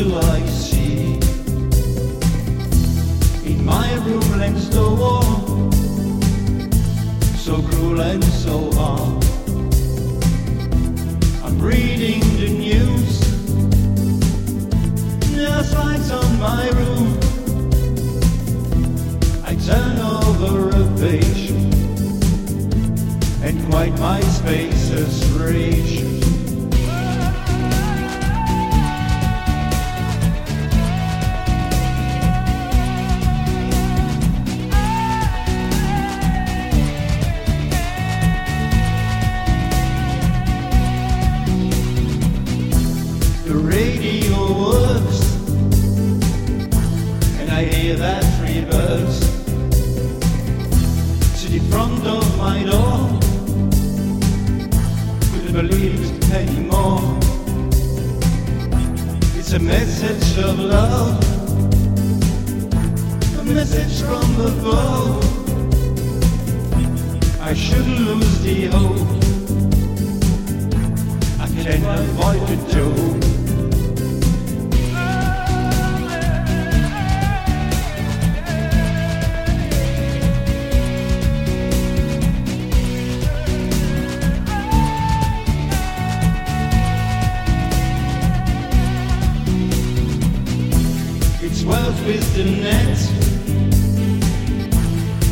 do I see? In my room next door, so cruel and so hard. I'm reading the news, there's lights on my room. I turn over a page and quite my space is spacious. Reverse to the front of my door. Couldn't believe it anymore. It's a message of love, a message from above. I shouldn't lose the hope. I can't avoid the joke. Worth with the net.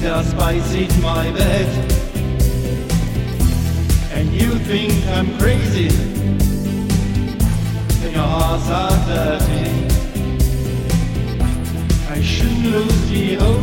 There's spice in my bed. And you think I'm crazy. Then your hearts are dirty. I shouldn't lose the hope.